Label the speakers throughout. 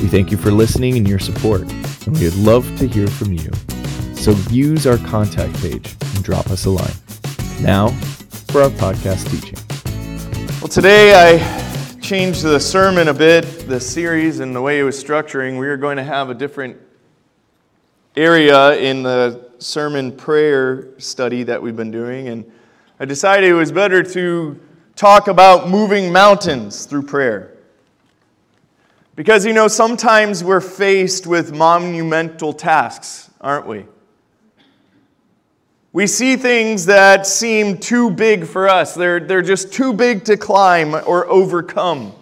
Speaker 1: We thank you for listening and your support, and we would love to hear from you. So use our contact page and drop us a line. Now, for our podcast teaching.
Speaker 2: Well, today I changed the sermon a bit, the series, and the way it was structuring. We are going to have a different area in the sermon prayer study that we've been doing, and I decided it was better to talk about moving mountains through prayer. Because, you know, sometimes we're faced with monumental tasks, aren't we? We see things that seem too big for us. They're, they're just too big to climb or overcome.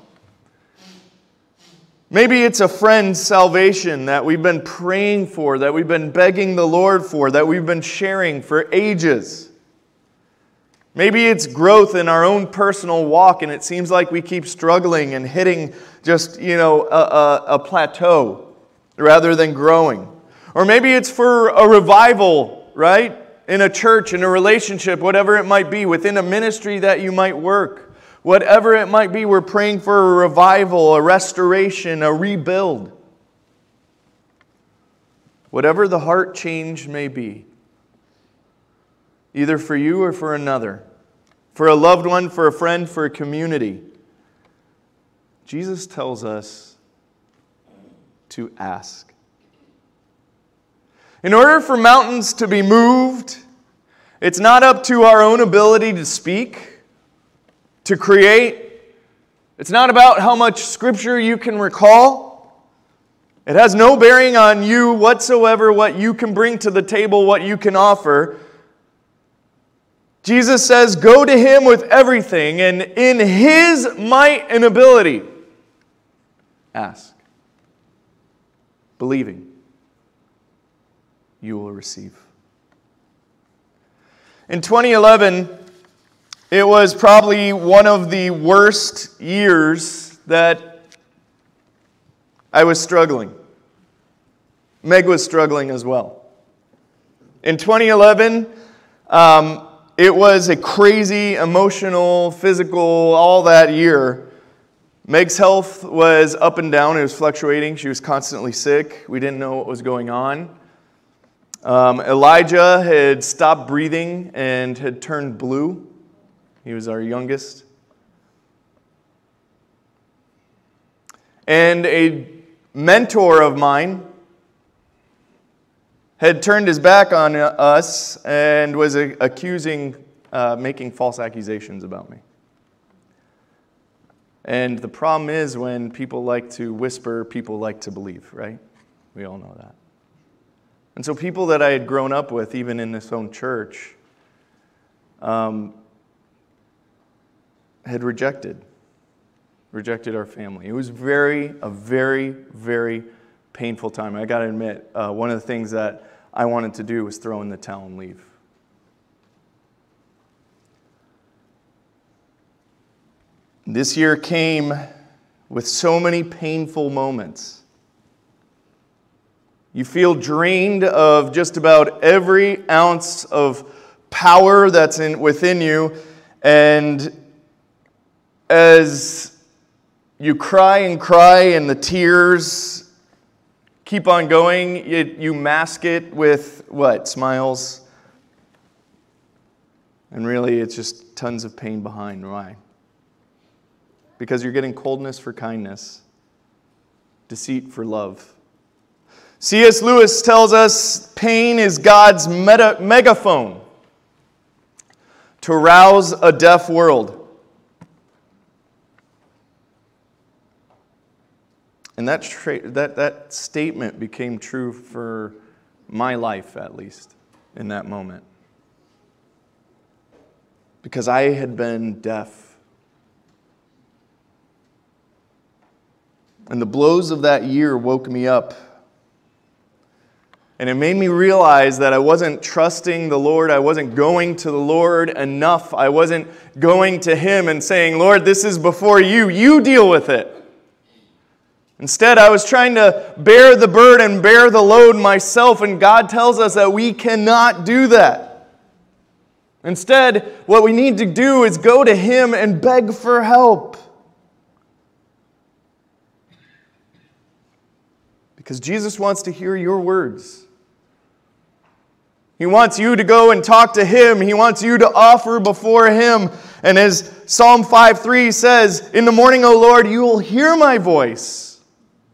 Speaker 2: Maybe it's a friend's salvation that we've been praying for, that we've been begging the Lord for, that we've been sharing for ages. Maybe it's growth in our own personal walk, and it seems like we keep struggling and hitting just, you know, a, a, a plateau rather than growing. Or maybe it's for a revival, right? In a church, in a relationship, whatever it might be, within a ministry that you might work. Whatever it might be, we're praying for a revival, a restoration, a rebuild. Whatever the heart change may be either for you or for another, for a loved one, for a friend, for a community. Jesus tells us to ask. In order for mountains to be moved, it's not up to our own ability to speak, to create. It's not about how much scripture you can recall. It has no bearing on you whatsoever, what you can bring to the table, what you can offer. Jesus says, Go to him with everything, and in his might and ability, ask. Believing, you will receive. In 2011, it was probably one of the worst years that I was struggling. Meg was struggling as well. In 2011, um, it was a crazy, emotional, physical, all that year. Meg's health was up and down, it was fluctuating. She was constantly sick. We didn't know what was going on. Um, Elijah had stopped breathing and had turned blue. He was our youngest. And a mentor of mine had turned his back on us and was accusing, uh, making false accusations about me. And the problem is when people like to whisper, people like to believe, right? We all know that. And so people that I had grown up with, even in this own church, um, had rejected, rejected our family. It was very, a very, very painful time. I got to admit, uh, one of the things that I wanted to do was throw in the towel and leave. This year came with so many painful moments. You feel drained of just about every ounce of power that's in, within you. And as you cry and cry, and the tears keep on going. You, you mask it with what? Smiles. And really, it's just tons of pain behind. Why? Because you're getting coldness for kindness, deceit for love. C.S. Lewis tells us pain is God's meta- megaphone to rouse a deaf world. And that, tra- that, that statement became true for my life, at least, in that moment. Because I had been deaf. And the blows of that year woke me up. And it made me realize that I wasn't trusting the Lord. I wasn't going to the Lord enough. I wasn't going to Him and saying, Lord, this is before you. You deal with it. Instead, I was trying to bear the burden, bear the load myself, and God tells us that we cannot do that. Instead, what we need to do is go to Him and beg for help. Because Jesus wants to hear your words. He wants you to go and talk to Him. He wants you to offer before Him. And as Psalm 5 3 says, In the morning, O Lord, you will hear my voice.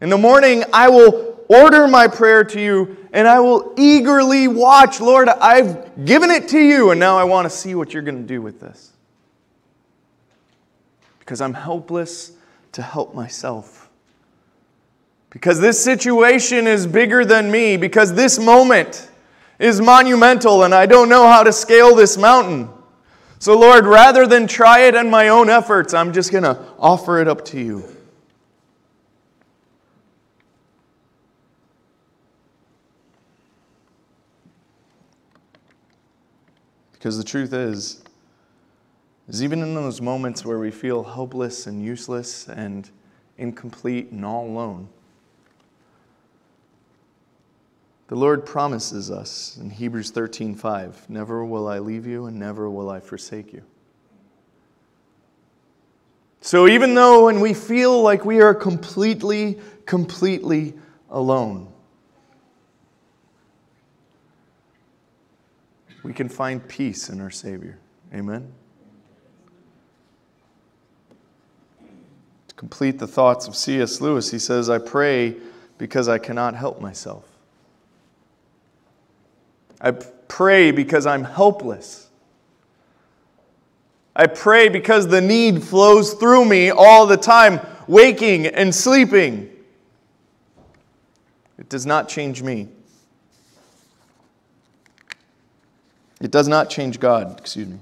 Speaker 2: In the morning, I will order my prayer to you and I will eagerly watch. Lord, I've given it to you, and now I want to see what you're going to do with this. Because I'm helpless to help myself. Because this situation is bigger than me. Because this moment is monumental, and I don't know how to scale this mountain. So, Lord, rather than try it in my own efforts, I'm just going to offer it up to you. Because the truth is, is even in those moments where we feel hopeless and useless and incomplete and all alone, the Lord promises us in Hebrews 13:5, "Never will I leave you and never will I forsake you." So even though when we feel like we are completely completely alone, we can find peace in our Savior. Amen? To complete the thoughts of C.S. Lewis, he says, I pray because I cannot help myself. I pray because I'm helpless. I pray because the need flows through me all the time, waking and sleeping. It does not change me. It does not change God, excuse me.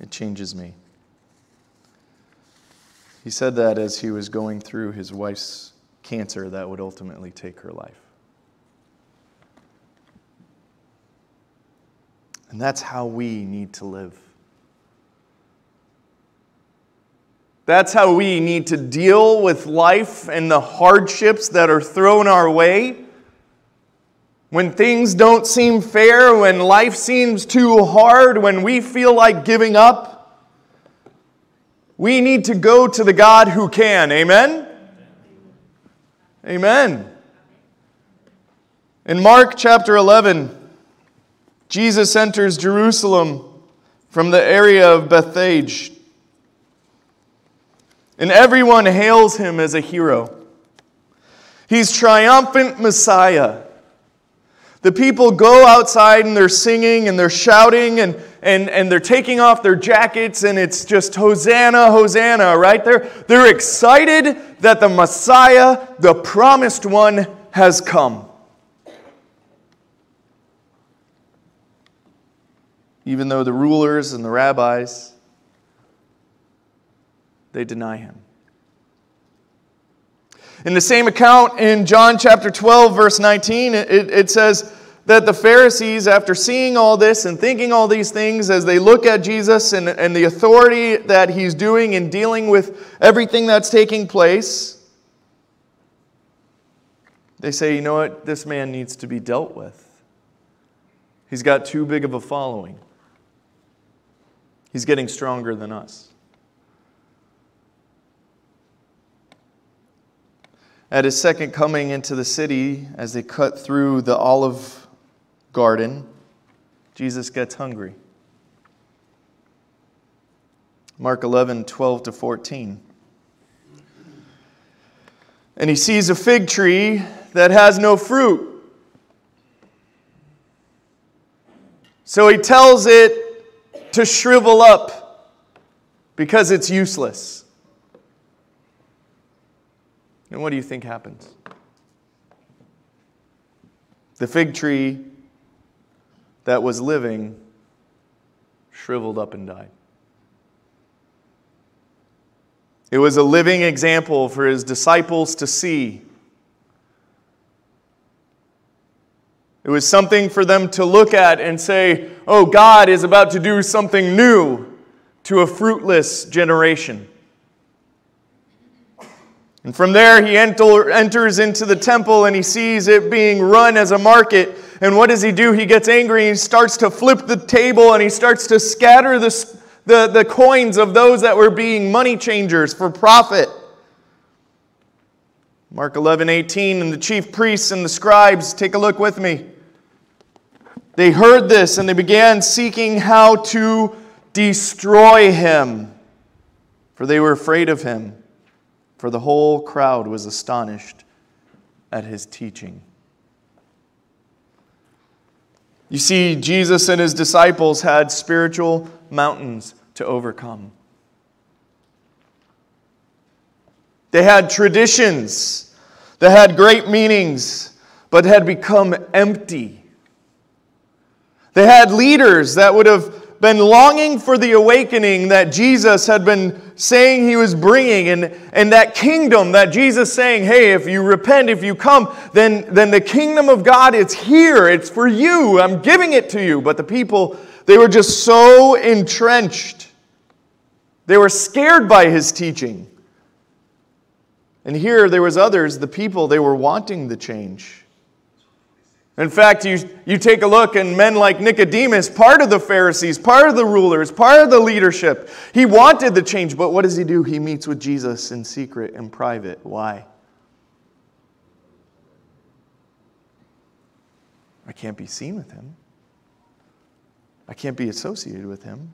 Speaker 2: It changes me. He said that as he was going through his wife's cancer that would ultimately take her life. And that's how we need to live. That's how we need to deal with life and the hardships that are thrown our way when things don't seem fair, when life seems too hard, when we feel like giving up, we need to go to the God who can. Amen? Amen. In Mark chapter 11, Jesus enters Jerusalem from the area of Bethphage. And everyone hails him as a hero. He's triumphant Messiah. The people go outside and they're singing and they're shouting and, and, and they're taking off their jackets and it's just Hosanna, Hosanna, right? They're, they're excited that the Messiah, the promised one, has come. Even though the rulers and the rabbis, they deny him. In the same account in John chapter 12, verse 19, it, it says that the Pharisees, after seeing all this and thinking all these things, as they look at Jesus and, and the authority that he's doing in dealing with everything that's taking place, they say, you know what? This man needs to be dealt with. He's got too big of a following. He's getting stronger than us. At his second coming into the city, as they cut through the olive garden, Jesus gets hungry. Mark 11, 12 to 14. And he sees a fig tree that has no fruit. So he tells it to shrivel up because it's useless. And what do you think happens? The fig tree that was living shriveled up and died. It was a living example for his disciples to see. It was something for them to look at and say, oh, God is about to do something new to a fruitless generation. And from there, he enter, enters into the temple and he sees it being run as a market. And what does he do? He gets angry and he starts to flip the table and he starts to scatter the, the, the coins of those that were being money changers for profit. Mark 11, 18, and the chief priests and the scribes, take a look with me. They heard this and they began seeking how to destroy him, for they were afraid of him, for the whole crowd was astonished at his teaching. You see, Jesus and his disciples had spiritual mountains to overcome. They had traditions that had great meanings, but had become empty they had leaders that would have been longing for the awakening that Jesus had been saying he was bringing, and, and that kingdom that Jesus saying, hey, if you repent, if you come, then, then the kingdom of God it's here. It's for you. I'm giving it to you. But the people, they were just so entrenched. They were scared by his teaching. And here there was others, the people, they were wanting the change. In fact, you, you take a look, and men like Nicodemus, part of the Pharisees, part of the rulers, part of the leadership, he wanted the change, but what does he do? He meets with Jesus in secret and private. Why? I can't be seen with him. I can't be associated with him.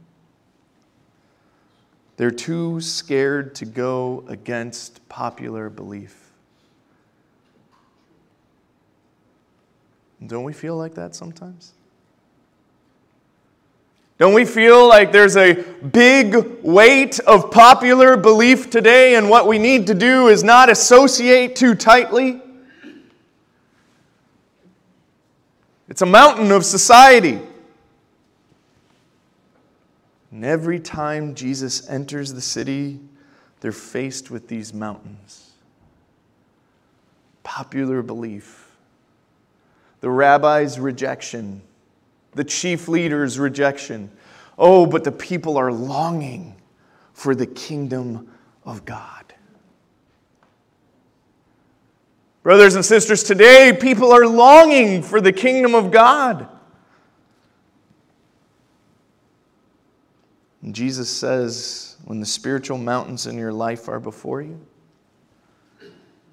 Speaker 2: They're too scared to go against popular belief. Don't we feel like that sometimes? Don't we feel like there's a big weight of popular belief today, and what we need to do is not associate too tightly? It's a mountain of society. And every time Jesus enters the city, they're faced with these mountains. Popular belief the rabbi's rejection, the chief leader's rejection. Oh, but the people are longing for the kingdom of God. Brothers and sisters, today people are longing for the kingdom of God. And Jesus says, when the spiritual mountains in your life are before you,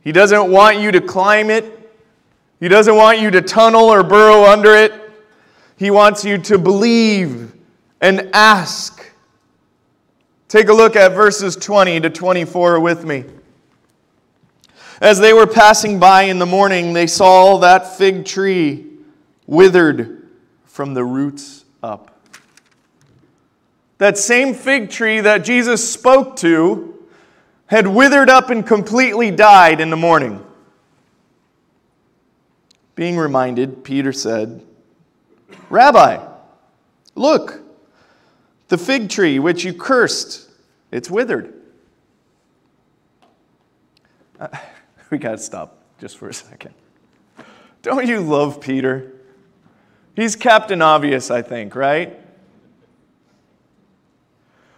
Speaker 2: He doesn't want you to climb it he doesn't want you to tunnel or burrow under it. He wants you to believe and ask. Take a look at verses 20 to 24 with me. As they were passing by in the morning, they saw that fig tree withered from the roots up. That same fig tree that Jesus spoke to had withered up and completely died in the morning. Being reminded, Peter said, Rabbi, look, the fig tree which you cursed, it's withered. Uh, we got to stop just for a second. Don't you love Peter? He's Captain Obvious, I think, right?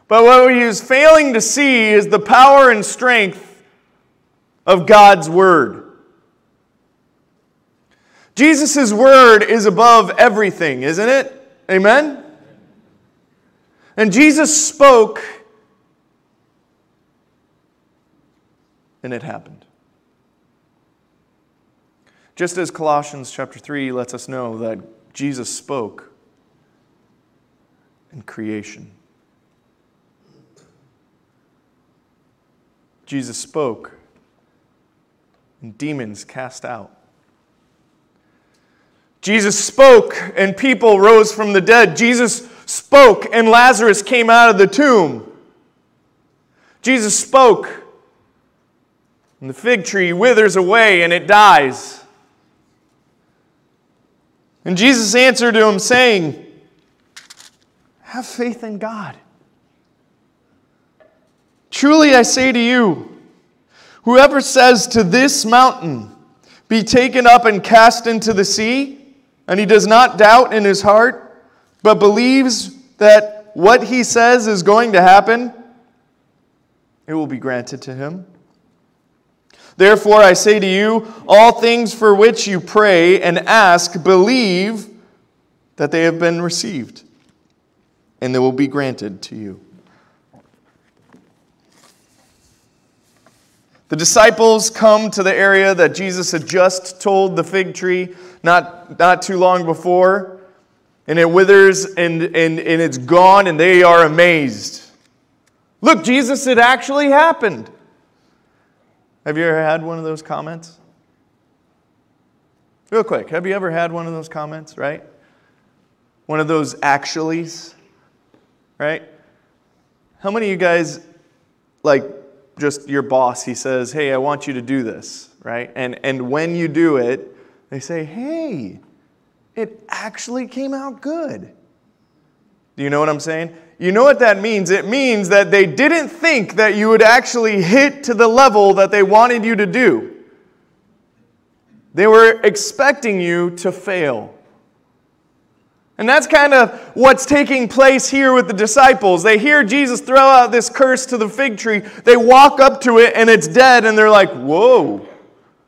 Speaker 2: But what he is failing to see is the power and strength of God's Word. Jesus' word is above everything, isn't it? Amen? And Jesus spoke, and it happened. Just as Colossians chapter 3 lets us know that Jesus spoke in creation. Jesus spoke, and demons cast out. Jesus spoke and people rose from the dead. Jesus spoke and Lazarus came out of the tomb. Jesus spoke and the fig tree withers away and it dies. And Jesus answered to him, saying, Have faith in God. Truly I say to you, whoever says to this mountain, Be taken up and cast into the sea, and he does not doubt in his heart, but believes that what he says is going to happen, it will be granted to him. Therefore, I say to you, all things for which you pray and ask, believe that they have been received, and they will be granted to you. The disciples come to the area that Jesus had just told the fig tree not, not too long before, and it withers and, and, and it's gone, and they are amazed. Look, Jesus, it actually happened. Have you ever had one of those comments? Real quick, have you ever had one of those comments, right? One of those actuallys, right? How many of you guys, like just your boss, he says, Hey, I want you to do this, right? And, and when you do it, they say, Hey, it actually came out good. Do you know what I'm saying? You know what that means? It means that they didn't think that you would actually hit to the level that they wanted you to do. They were expecting you to fail. And that's kind of what's taking place here with the disciples. They hear Jesus throw out this curse to the fig tree. They walk up to it and it's dead, and they're like, Whoa,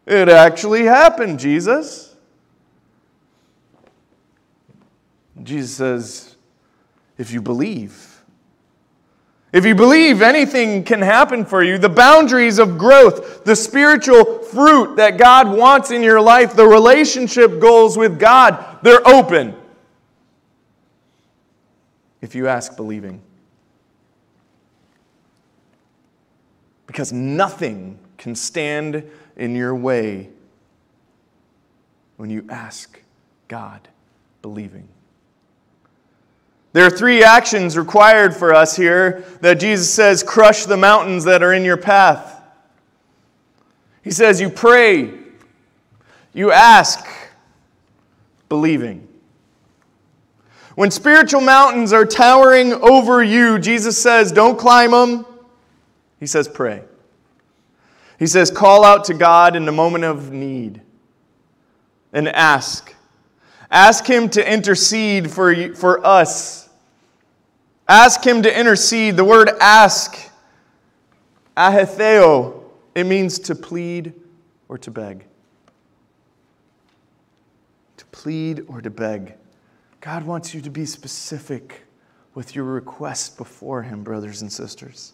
Speaker 2: it actually happened, Jesus. Jesus says, if you believe. If you believe, anything can happen for you. The boundaries of growth, the spiritual fruit that God wants in your life, the relationship goals with God, they're open. If you ask believing. Because nothing can stand in your way when you ask God believing. There are three actions required for us here that Jesus says crush the mountains that are in your path. He says, You pray, you ask, believing. When spiritual mountains are towering over you, Jesus says, Don't climb them. He says, Pray. He says, Call out to God in the moment of need and ask. Ask Him to intercede for, for us Ask him to intercede. The word ask, ahetheo, it means to plead or to beg. To plead or to beg. God wants you to be specific with your request before him, brothers and sisters.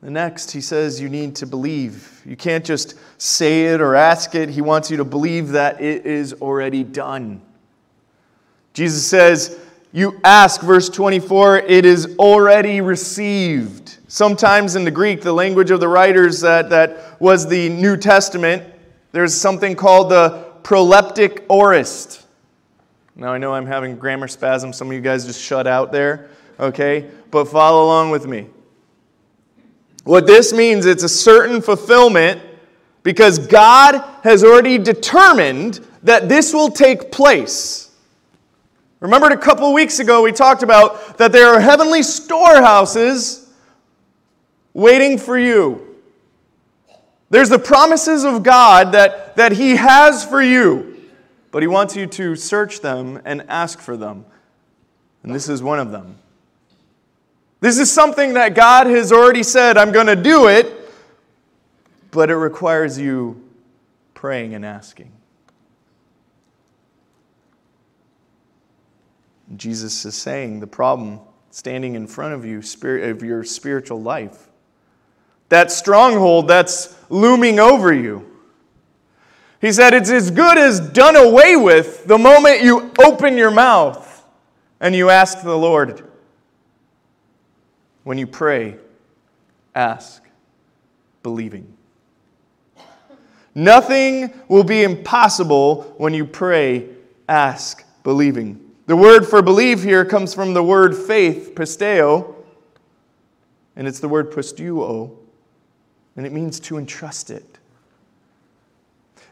Speaker 2: The next, he says you need to believe. You can't just say it or ask it. He wants you to believe that it is already done. Jesus says, you ask, verse 24, it is already received. Sometimes in the Greek, the language of the writers that, that was the New Testament, there's something called the proleptic aorist. Now I know I'm having grammar spasms. Some of you guys just shut out there, okay? But follow along with me. What this means, it's a certain fulfillment because God has already determined that this will take place. Remembered a couple weeks ago we talked about that there are heavenly storehouses waiting for you. There's the promises of God that, that He has for you, but He wants you to search them and ask for them. And this is one of them. This is something that God has already said, I'm going to do it, but it requires you praying and asking. Jesus is saying the problem standing in front of you of your spiritual life. That stronghold that's looming over you. He said it's as good as done away with the moment you open your mouth and you ask the Lord. When you pray, ask, believing. Nothing will be impossible when you pray, ask, believing. The word for believe here comes from the word faith, pisteo, and it's the word pisteuo, and it means to entrust it.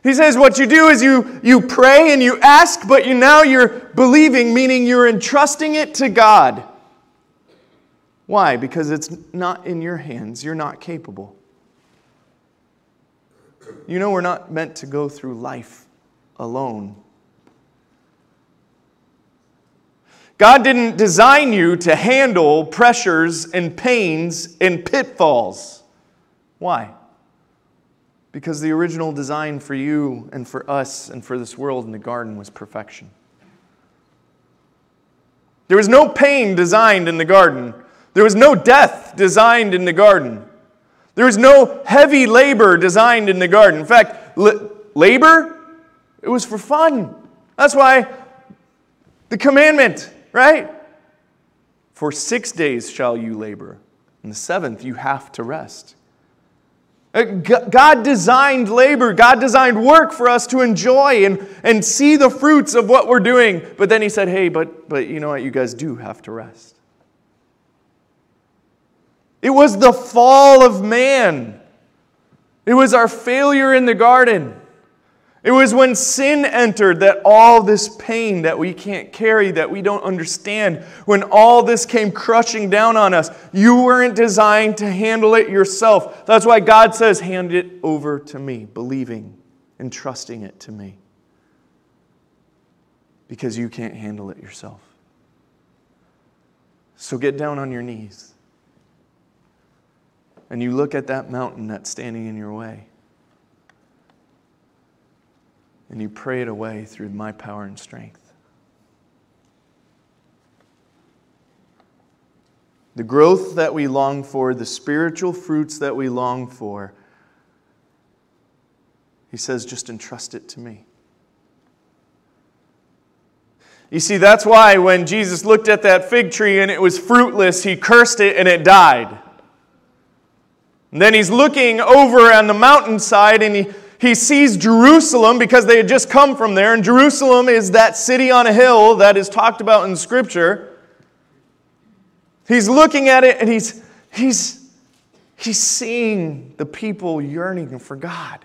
Speaker 2: He says what you do is you, you pray and you ask, but you now you're believing, meaning you're entrusting it to God. Why? Because it's not in your hands. You're not capable. You know, we're not meant to go through life alone. God didn't design you to handle pressures and pains and pitfalls. Why? Because the original design for you and for us and for this world in the garden was perfection. There was no pain designed in the garden. There was no death designed in the garden. There was no heavy labor designed in the garden. In fact, labor, it was for fun. That's why the commandment, right? For six days shall you labor, and the seventh you have to rest. Uh, God designed labor, God designed work for us to enjoy and, and see the fruits of what we're doing. But then He said, hey, but, but you know what? You guys do have to rest. It was the fall of man. It was our failure in the garden. It was when sin entered that all this pain that we can't carry, that we don't understand, when all this came crushing down on us, you weren't designed to handle it yourself. That's why God says, Hand it over to me, believing and trusting it to me. Because you can't handle it yourself. So get down on your knees and you look at that mountain that's standing in your way, and you pray it away through my power and strength. The growth that we long for, the spiritual fruits that we long for, he says, just entrust it to me. You see, that's why when Jesus looked at that fig tree and it was fruitless, he cursed it and it died. And then he's looking over on the mountainside and he, he sees Jerusalem because they had just come from there. And Jerusalem is that city on a hill that is talked about in Scripture. He's looking at it and he's, he's, he's seeing the people yearning for God.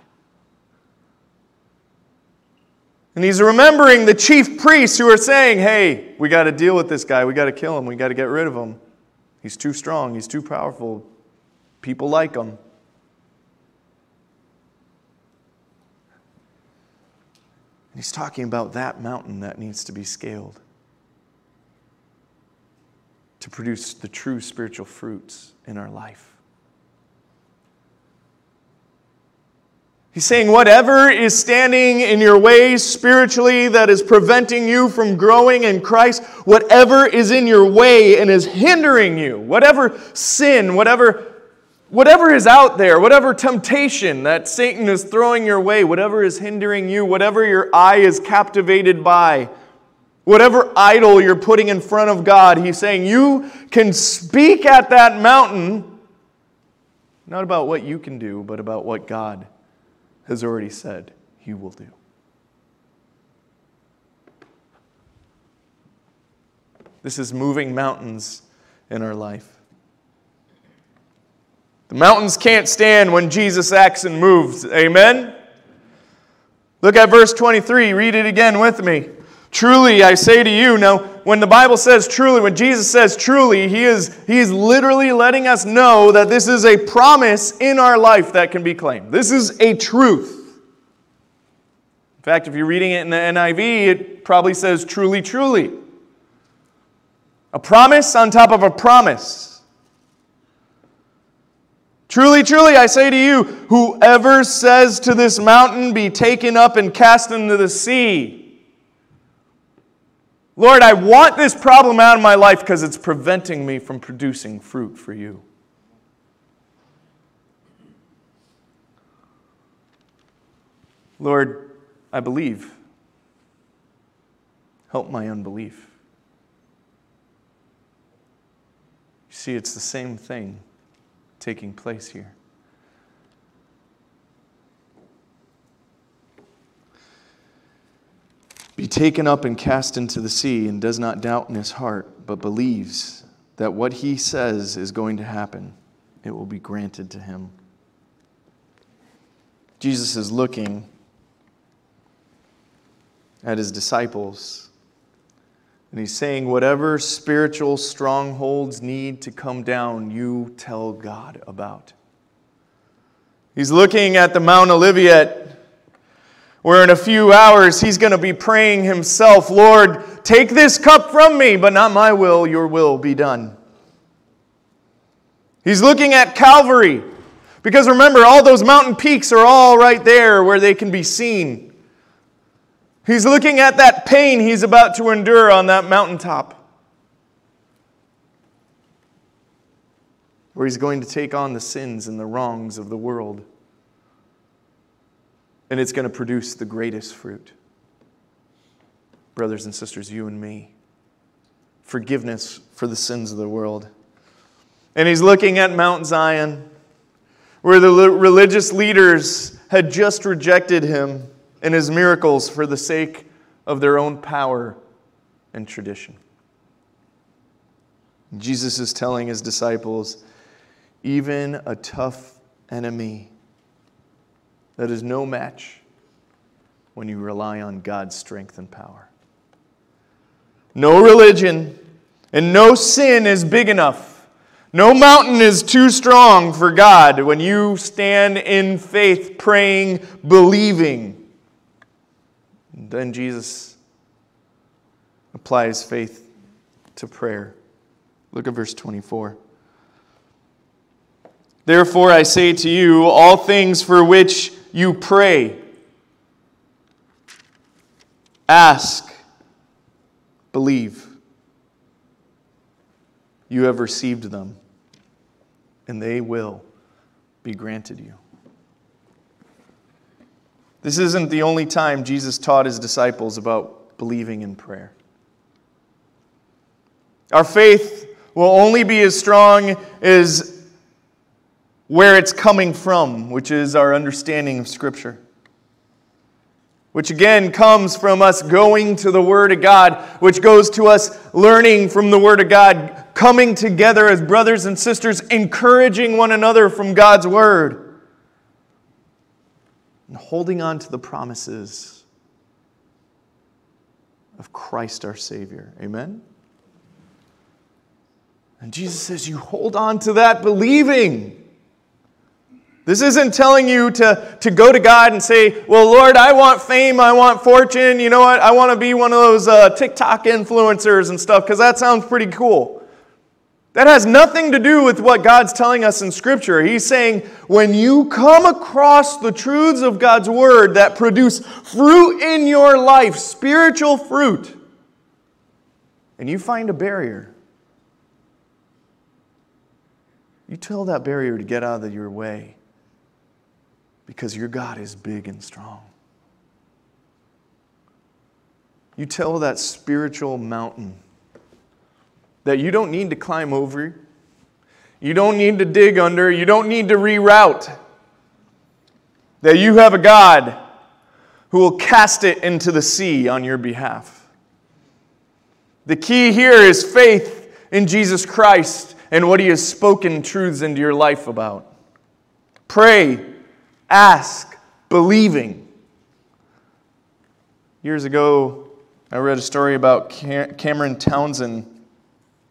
Speaker 2: And he's remembering the chief priests who are saying, hey, we got to deal with this guy. We got to kill him. We got to get rid of him. He's too strong. He's too powerful. People like them. He's talking about that mountain that needs to be scaled to produce the true spiritual fruits in our life. He's saying, whatever is standing in your way spiritually that is preventing you from growing in Christ, whatever is in your way and is hindering you, whatever sin, whatever Whatever is out there, whatever temptation that Satan is throwing your way, whatever is hindering you, whatever your eye is captivated by, whatever idol you're putting in front of God, he's saying you can speak at that mountain, not about what you can do, but about what God has already said he will do. This is moving mountains in our life. The mountains can't stand when Jesus acts and moves. Amen? Look at verse 23. Read it again with me. Truly, I say to you, now, when the Bible says truly, when Jesus says truly, he is, he is literally letting us know that this is a promise in our life that can be claimed. This is a truth. In fact, if you're reading it in the NIV, it probably says truly, truly. A promise on top of a promise. Truly, truly, I say to you, whoever says to this mountain, be taken up and cast into the sea. Lord, I want this problem out of my life because it's preventing me from producing fruit for you. Lord, I believe. Help my unbelief. You see, it's the same thing taking place here. Be taken up and cast into the sea, and does not doubt in his heart, but believes that what he says is going to happen, it will be granted to him. Jesus is looking at his disciples, And he's saying, whatever spiritual strongholds need to come down, you tell God about. He's looking at the Mount Olivet, where in a few hours he's going to be praying himself, Lord, take this cup from me, but not my will, your will be done. He's looking at Calvary, because remember, all those mountain peaks are all right there where they can be seen. He's looking at that pain he's about to endure on that mountaintop. Where he's going to take on the sins and the wrongs of the world. And it's going to produce the greatest fruit. Brothers and sisters, you and me. Forgiveness for the sins of the world. And he's looking at Mount Zion, where the religious leaders had just rejected him and his miracles for the sake of their own power and tradition. Jesus is telling his disciples even a tough enemy that is no match when you rely on God's strength and power. No religion and no sin is big enough. No mountain is too strong for God when you stand in faith, praying, believing then Jesus applies faith to prayer. Look at verse 24. Therefore, I say to you, all things for which you pray, ask, believe, you have received them, and they will be granted you. This isn't the only time Jesus taught his disciples about believing in prayer. Our faith will only be as strong as where it's coming from, which is our understanding of Scripture. Which again comes from us going to the Word of God, which goes to us learning from the Word of God, coming together as brothers and sisters, encouraging one another from God's Word and holding on to the promises of Christ our Savior. Amen? And Jesus says, You hold on to that believing. This isn't telling you to, to go to God and say, Well, Lord, I want fame, I want fortune. You know what? I want to be one of those uh, TikTok influencers and stuff because that sounds pretty cool. That has nothing to do with what God's telling us in Scripture. He's saying, when you come across the truths of God's Word that produce fruit in your life, spiritual fruit, and you find a barrier, you tell that barrier to get out of your way because your God is big and strong. You tell that spiritual mountain that you don't need to climb over, you don't need to dig under, you don't need to reroute. That you have a God who will cast it into the sea on your behalf. The key here is faith in Jesus Christ and what He has spoken truths into your life about. Pray, ask, believing. Years ago, I read a story about Cameron Townsend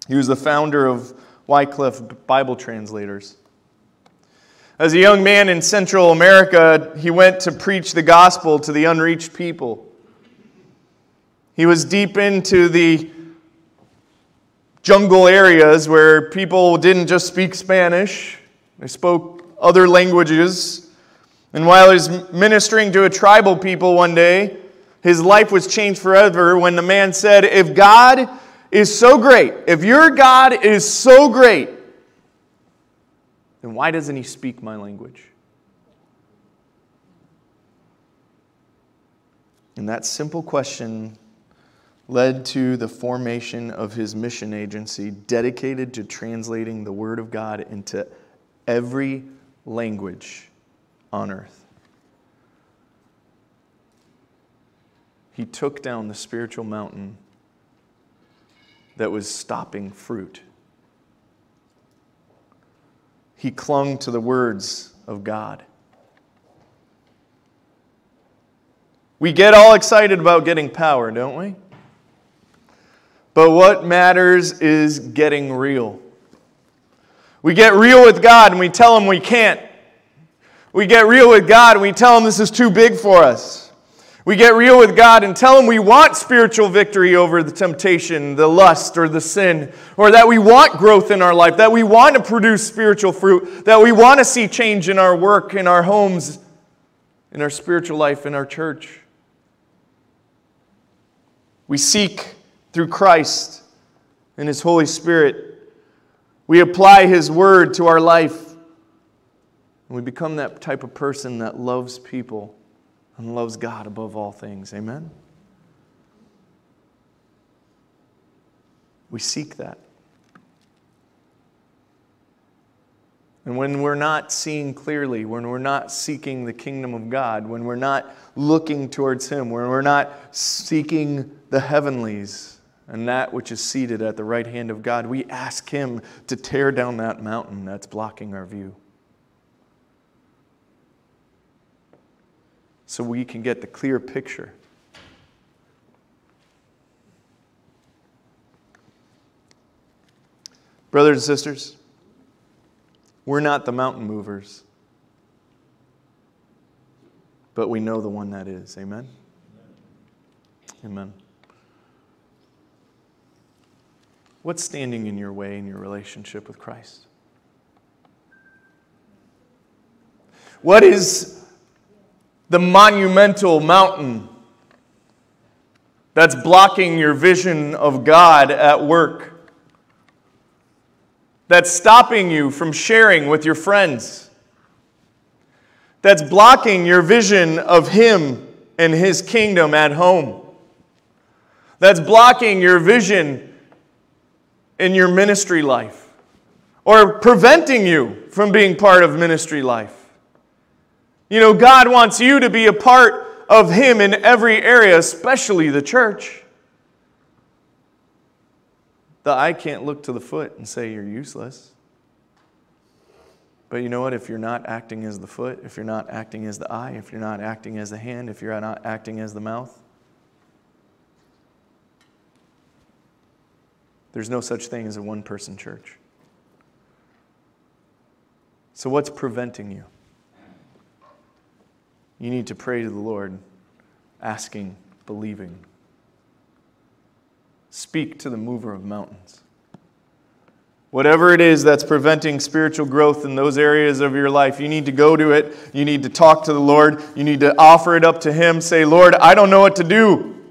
Speaker 2: he was the founder of Wycliffe Bible Translators. As a young man in Central America, he went to preach the gospel to the unreached people. He was deep into the jungle areas where people didn't just speak Spanish, they spoke other languages. And while he was ministering to a tribal people one day, his life was changed forever when the man said, If God is so great, if your God is so great, then why doesn't he speak my language? And that simple question led to the formation of his mission agency dedicated to translating the Word of God into every language on earth. He took down the spiritual mountain that was stopping fruit. He clung to the words of God. We get all excited about getting power, don't we? But what matters is getting real. We get real with God and we tell Him we can't. We get real with God and we tell Him this is too big for us. We get real with God and tell Him we want spiritual victory over the temptation, the lust, or the sin, or that we want growth in our life, that we want to produce spiritual fruit, that we want to see change in our work, in our homes, in our spiritual life, in our church. We seek through Christ and His Holy Spirit. We apply His Word to our life. And we become that type of person that loves people and loves God above all things. Amen? We seek that. And when we're not seeing clearly, when we're not seeking the kingdom of God, when we're not looking towards Him, when we're not seeking the heavenlies and that which is seated at the right hand of God, we ask Him to tear down that mountain that's blocking our view. So we can get the clear picture. Brothers and sisters, we're not the mountain movers, but we know the one that is. Amen? Amen. What's standing in your way in your relationship with Christ? What is the monumental mountain that's blocking your vision of God at work, that's stopping you from sharing with your friends, that's blocking your vision of Him and His kingdom at home, that's blocking your vision in your ministry life, or preventing you from being part of ministry life. You know, God wants you to be a part of Him in every area, especially the church. The eye can't look to the foot and say you're useless. But you know what? If you're not acting as the foot, if you're not acting as the eye, if you're not acting as the hand, if you're not acting as the mouth, there's no such thing as a one person church. So, what's preventing you? You need to pray to the Lord, asking, believing. Speak to the mover of mountains. Whatever it is that's preventing spiritual growth in those areas of your life, you need to go to it. You need to talk to the Lord. You need to offer it up to Him. Say, Lord, I don't know what to do.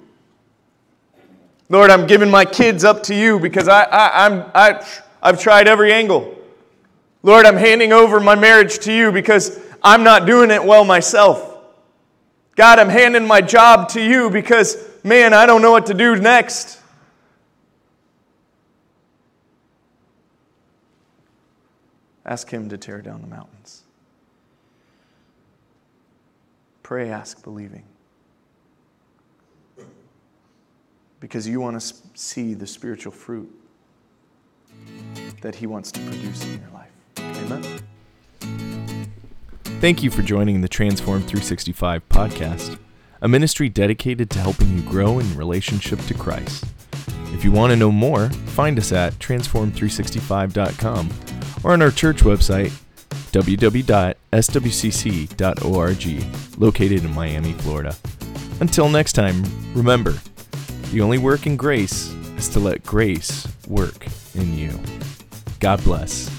Speaker 2: Lord, I'm giving my kids up to you because I, I, I'm, I, I've tried every angle. Lord, I'm handing over my marriage to you because I'm not doing it well myself. God, I'm handing my job to you because, man, I don't know what to do next. Ask Him to tear down the mountains. Pray, ask, believing. Because you want to see the spiritual fruit that He wants to produce in your life. Amen.
Speaker 1: Thank you for joining the Transform 365 podcast, a ministry dedicated to helping you grow in relationship to Christ. If you want to know more, find us at transform365.com or on our church website, www.swcc.org, located in Miami, Florida. Until next time, remember the only work in grace is to let grace work in you. God bless.